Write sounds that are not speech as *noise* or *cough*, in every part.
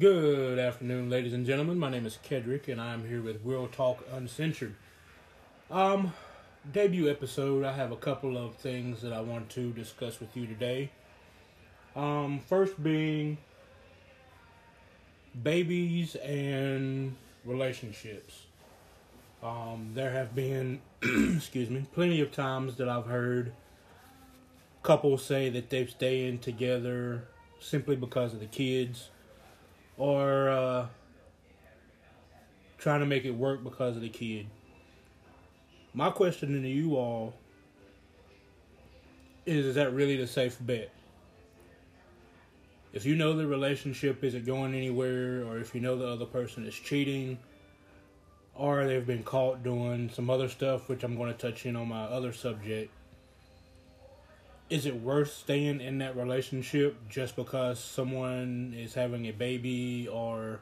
Good afternoon, ladies and gentlemen. My name is Kedrick, and I'm here with Real Talk Uncensored. Um, debut episode. I have a couple of things that I want to discuss with you today. Um, first being babies and relationships. Um, there have been, *clears throat* excuse me, plenty of times that I've heard couples say that they've stayed together simply because of the kids or uh, trying to make it work because of the kid. My question to you all is is that really the safe bet? If you know the relationship isn't going anywhere, or if you know the other person is cheating, or they've been caught doing some other stuff, which I'm going to touch in on my other subject, is it worth staying in that relationship just because someone is having a baby or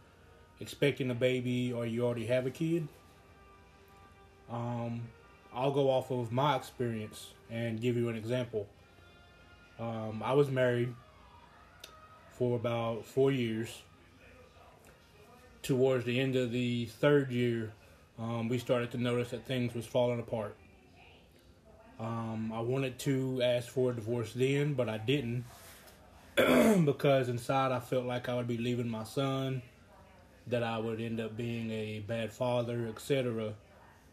expecting a baby or you already have a kid? Um, I'll go off of my experience and give you an example. Um, I was married for about four years. Towards the end of the third year, um, we started to notice that things was falling apart. Um, I wanted to ask for a divorce then, but I didn't *clears throat* because inside I felt like I would be leaving my son, that I would end up being a bad father, etc.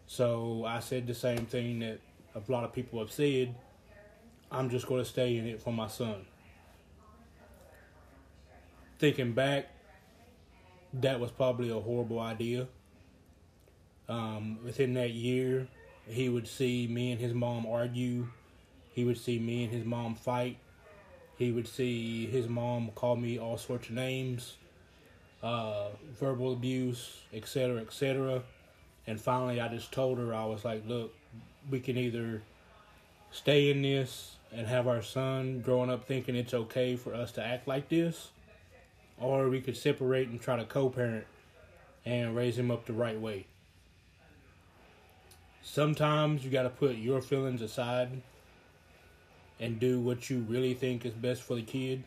So I said the same thing that a lot of people have said. I'm just going to stay in it for my son. Thinking back, that was probably a horrible idea. Um, within that year, he would see me and his mom argue. He would see me and his mom fight. He would see his mom call me all sorts of names, uh, verbal abuse, etc., etc. And finally, I just told her, I was like, look, we can either stay in this and have our son growing up thinking it's okay for us to act like this, or we could separate and try to co parent and raise him up the right way sometimes you got to put your feelings aside and do what you really think is best for the kid.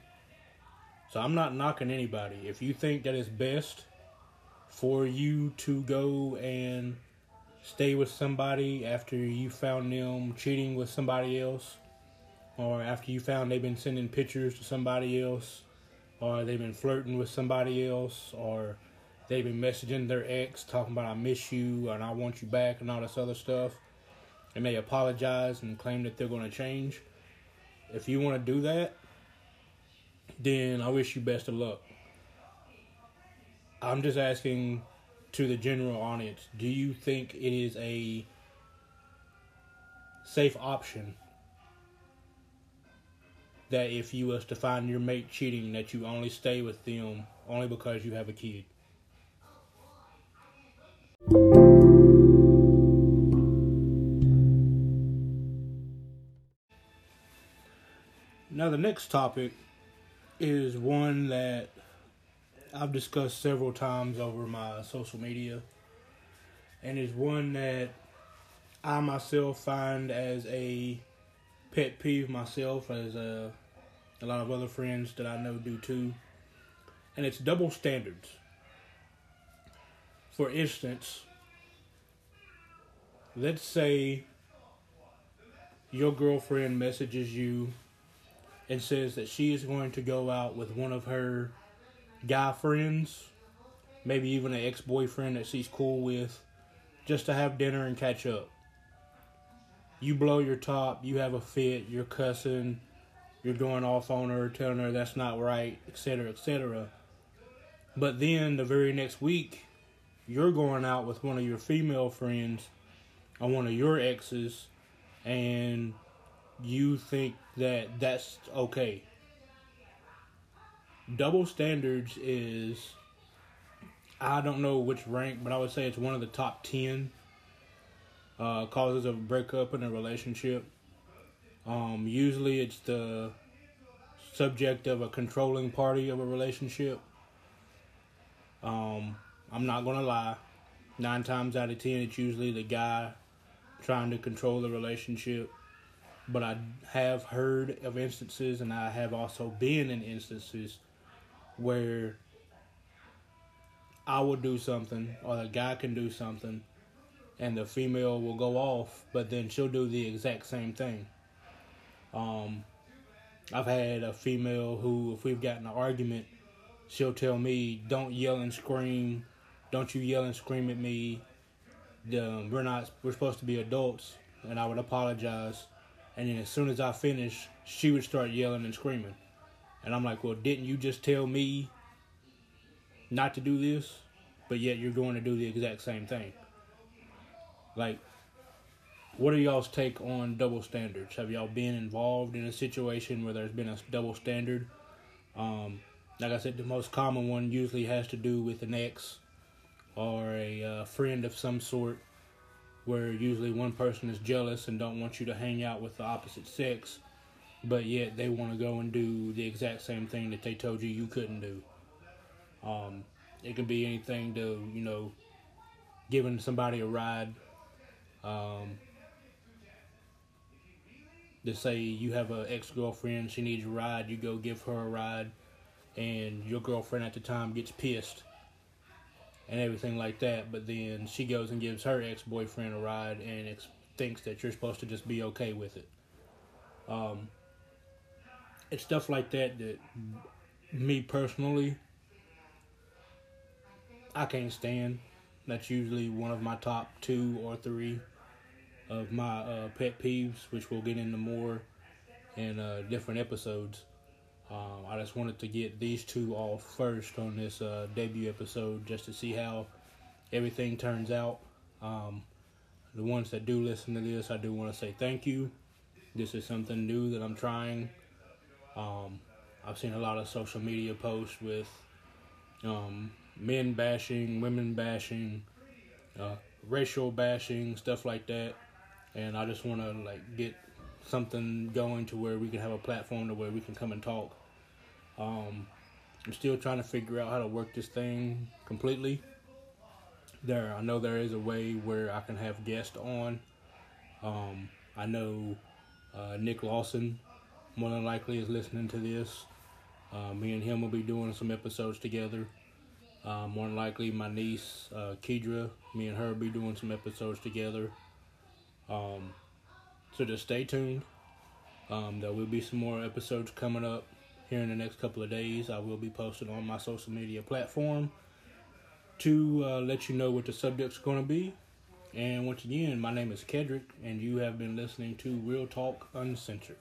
So I'm not knocking anybody. If you think that it's best for you to go and stay with somebody after you found them cheating with somebody else, or after you found they've been sending pictures to somebody else, or they've been flirting with somebody else, or they've been messaging their ex talking about I miss you and I want you back and all this other stuff. And they apologize and claim that they're going to change. If you want to do that, then I wish you best of luck. I'm just asking to the general audience do you think it is a safe option that if you was to find your mate cheating that you only stay with them only because you have a kid the next topic is one that I've discussed several times over my social media, and is one that I myself find as a pet peeve myself, as a, a lot of other friends that I know do too, and it's double standards. For instance, let's say your girlfriend messages you and says that she is going to go out with one of her guy friends, maybe even an ex boyfriend that she's cool with, just to have dinner and catch up. You blow your top, you have a fit, you're cussing, you're going off on her, telling her that's not right, etc., etc. But then the very next week, you're going out with one of your female friends on one of your exes and you think that that's okay. Double standards is, I don't know which rank, but I would say it's one of the top 10 uh, causes of breakup in a relationship. Um, usually it's the subject of a controlling party of a relationship. Um, I'm not gonna lie. Nine times out of ten, it's usually the guy trying to control the relationship. But I have heard of instances, and I have also been in instances where I will do something or the guy can do something and the female will go off, but then she'll do the exact same thing. Um, I've had a female who, if we've gotten an argument, she'll tell me, "Don't yell and scream, don't you yell and scream at me. Um, we're not, we're supposed to be adults." And I would apologize, and then as soon as I finish, she would start yelling and screaming, and I'm like, "Well, didn't you just tell me not to do this, but yet you're going to do the exact same thing?" Like, what are y'all's take on double standards? Have y'all been involved in a situation where there's been a double standard? Um, like I said, the most common one usually has to do with an ex or a uh, friend of some sort, where usually one person is jealous and don't want you to hang out with the opposite sex, but yet they want to go and do the exact same thing that they told you you couldn't do. Um, it can be anything to you know, giving somebody a ride um, to say you have an ex girlfriend, she needs a ride, you go give her a ride, and your girlfriend at the time gets pissed and everything like that, but then she goes and gives her ex boyfriend a ride and ex- thinks that you're supposed to just be okay with it. Um, it's stuff like that that me personally I can't stand. That's usually one of my top two or three of my uh, pet peeves, which we'll get into more in uh, different episodes. Um, I just wanted to get these two off first on this uh, debut episode just to see how everything turns out. Um, the ones that do listen to this, I do want to say thank you. This is something new that I'm trying. Um, I've seen a lot of social media posts with um, men bashing, women bashing, uh, racial bashing, stuff like that. And I just want to like get something going to where we can have a platform to where we can come and talk. Um, I'm still trying to figure out how to work this thing completely. There, I know there is a way where I can have guests on. Um, I know uh, Nick Lawson more than likely is listening to this. Uh, me and him will be doing some episodes together. Uh, more than likely, my niece uh, Kedra, me and her will be doing some episodes together. Um, so just stay tuned. Um, there will be some more episodes coming up here in the next couple of days. I will be posting on my social media platform to uh, let you know what the subject's going to be. And once again, my name is Kedrick, and you have been listening to Real Talk Uncensored.